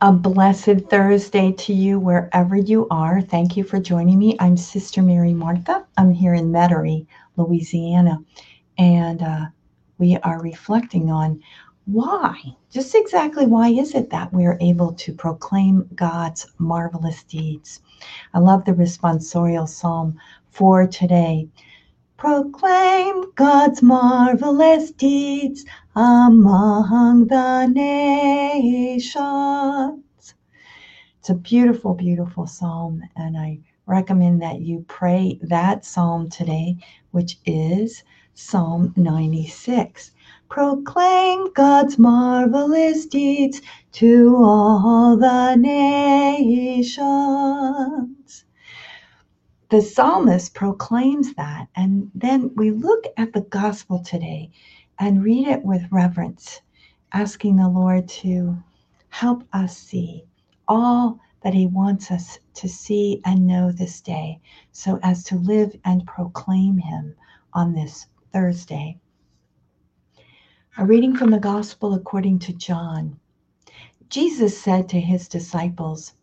A blessed Thursday to you wherever you are. Thank you for joining me. I'm Sister Mary Martha. I'm here in Metairie, Louisiana, and uh, we are reflecting on why, just exactly why is it that we're able to proclaim God's marvelous deeds? I love the responsorial psalm for today. Proclaim God's marvelous deeds among the nations. It's a beautiful, beautiful psalm, and I recommend that you pray that psalm today, which is Psalm 96. Proclaim God's marvelous deeds to all the nations. The psalmist proclaims that, and then we look at the gospel today and read it with reverence, asking the Lord to help us see all that He wants us to see and know this day, so as to live and proclaim Him on this Thursday. A reading from the Gospel according to John. Jesus said to his disciples,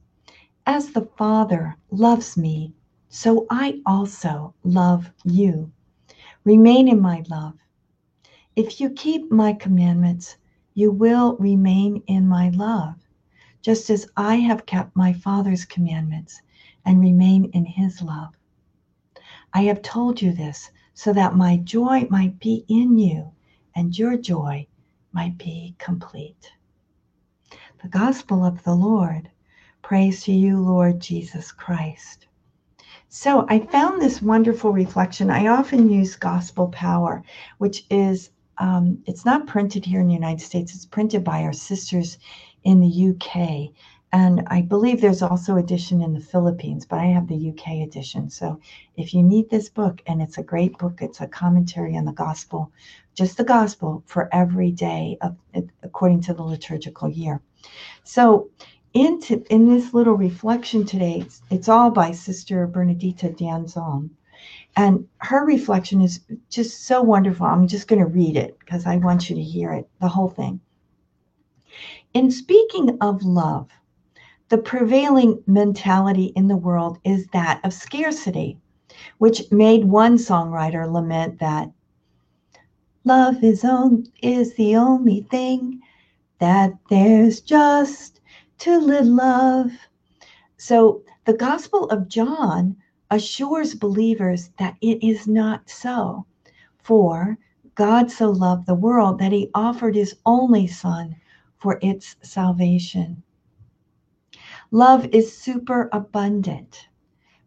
As the Father loves me, so I also love you. Remain in my love. If you keep my commandments, you will remain in my love, just as I have kept my Father's commandments and remain in his love. I have told you this so that my joy might be in you and your joy might be complete. The Gospel of the Lord. Praise to you, Lord Jesus Christ. So I found this wonderful reflection. I often use Gospel Power, which is um, it's not printed here in the United States. It's printed by our sisters in the UK. And I believe there's also edition in the Philippines, but I have the UK edition. So if you need this book, and it's a great book, it's a commentary on the gospel, just the gospel for every day of according to the liturgical year. So into in this little reflection today, it's, it's all by Sister Bernardita Dianzon. And her reflection is just so wonderful. I'm just going to read it because I want you to hear it, the whole thing. In speaking of love, the prevailing mentality in the world is that of scarcity, which made one songwriter lament that love is, on, is the only thing that there's just too little love. So the Gospel of John assures believers that it is not so. For God so loved the world that he offered his only Son for its salvation. Love is super abundant,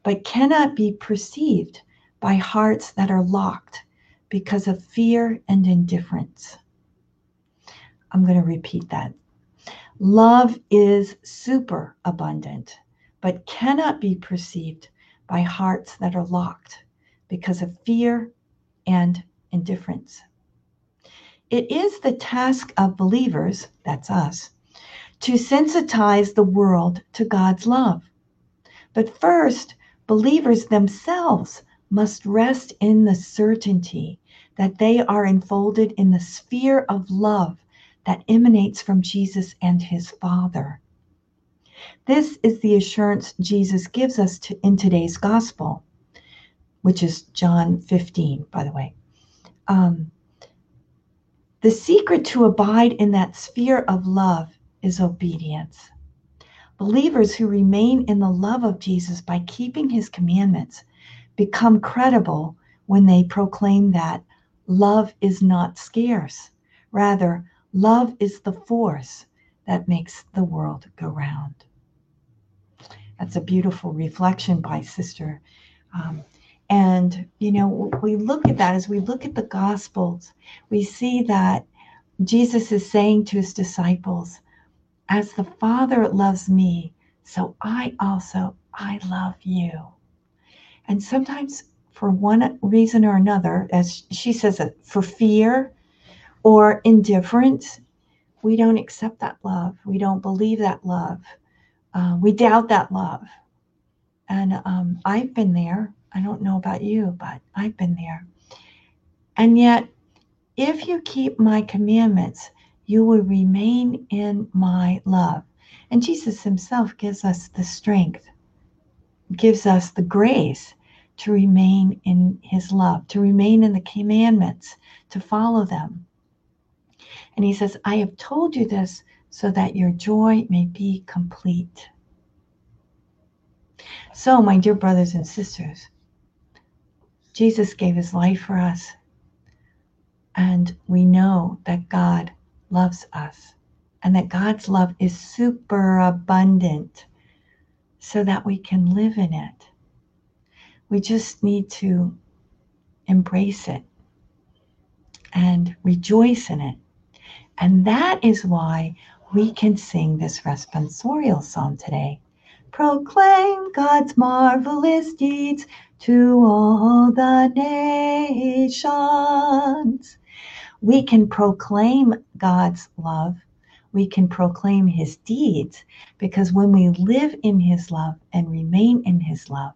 but cannot be perceived by hearts that are locked because of fear and indifference. I'm going to repeat that. Love is super abundant, but cannot be perceived by hearts that are locked because of fear and indifference. It is the task of believers, that's us, to sensitize the world to God's love. But first, believers themselves must rest in the certainty that they are enfolded in the sphere of love that emanates from Jesus and his Father. This is the assurance Jesus gives us to, in today's gospel, which is John 15, by the way. Um, the secret to abide in that sphere of love is obedience. Believers who remain in the love of Jesus by keeping his commandments become credible when they proclaim that love is not scarce. Rather, love is the force that makes the world go round. That's a beautiful reflection by Sister. Um, and, you know, we look at that as we look at the Gospels, we see that Jesus is saying to his disciples, as the Father loves me, so I also, I love you. And sometimes for one reason or another, as she says for fear or indifference, we don't accept that love. We don't believe that love. Uh, we doubt that love. And um, I've been there. I don't know about you, but I've been there. And yet, if you keep my commandments, you will remain in my love. And Jesus himself gives us the strength, gives us the grace to remain in his love, to remain in the commandments, to follow them. And he says, I have told you this so that your joy may be complete. So, my dear brothers and sisters, Jesus gave his life for us, and we know that God loves us and that God's love is super abundant so that we can live in it. We just need to embrace it and rejoice in it. And that is why we can sing this responsorial psalm today. Proclaim God's marvelous deeds to all the nations. We can proclaim God's love. We can proclaim his deeds because when we live in his love and remain in his love,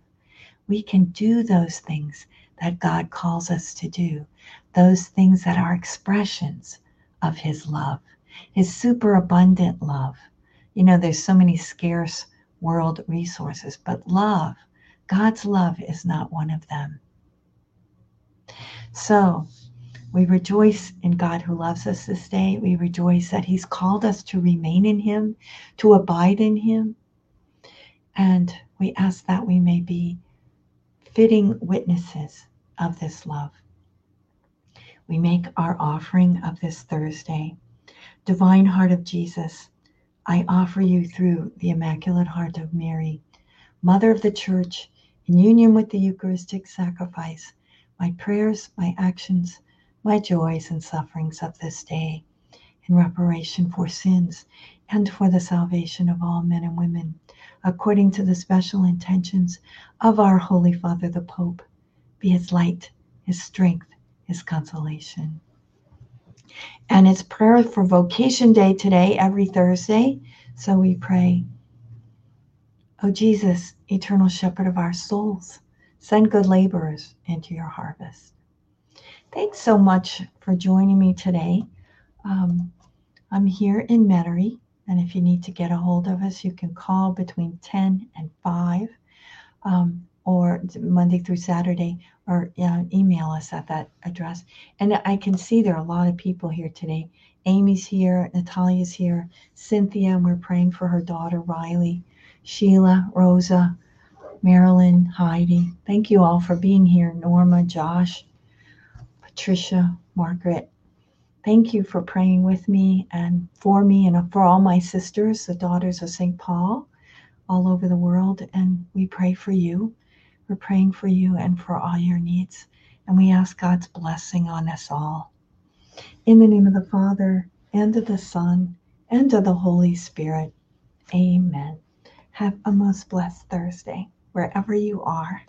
we can do those things that God calls us to do, those things that are expressions of his love, his superabundant love. You know, there's so many scarce world resources, but love, God's love is not one of them. So we rejoice in God who loves us this day. We rejoice that He's called us to remain in Him, to abide in Him. And we ask that we may be fitting witnesses of this love. We make our offering of this Thursday. Divine Heart of Jesus, I offer you through the Immaculate Heart of Mary, Mother of the Church, in union with the Eucharistic sacrifice, my prayers, my actions, my joys and sufferings of this day, in reparation for sins and for the salvation of all men and women, according to the special intentions of our Holy Father the Pope, be his light, his strength, his consolation. And it's prayer for Vocation Day today, every Thursday. So we pray, O Jesus, eternal shepherd of our souls, send good laborers into your harvest. Thanks so much for joining me today. Um, I'm here in Metairie, and if you need to get a hold of us, you can call between 10 and 5 um, or Monday through Saturday, or uh, email us at that address. And I can see there are a lot of people here today. Amy's here, Natalia's here, Cynthia, and we're praying for her daughter, Riley. Sheila, Rosa, Marilyn, Heidi. Thank you all for being here. Norma, Josh, Patricia, Margaret. Thank you for praying with me and for me and for all my sisters, the daughters of St. Paul, all over the world. And we pray for you. We're praying for you and for all your needs. And we ask God's blessing on us all. In the name of the Father, and of the Son, and of the Holy Spirit. Amen. Have a most blessed Thursday, wherever you are.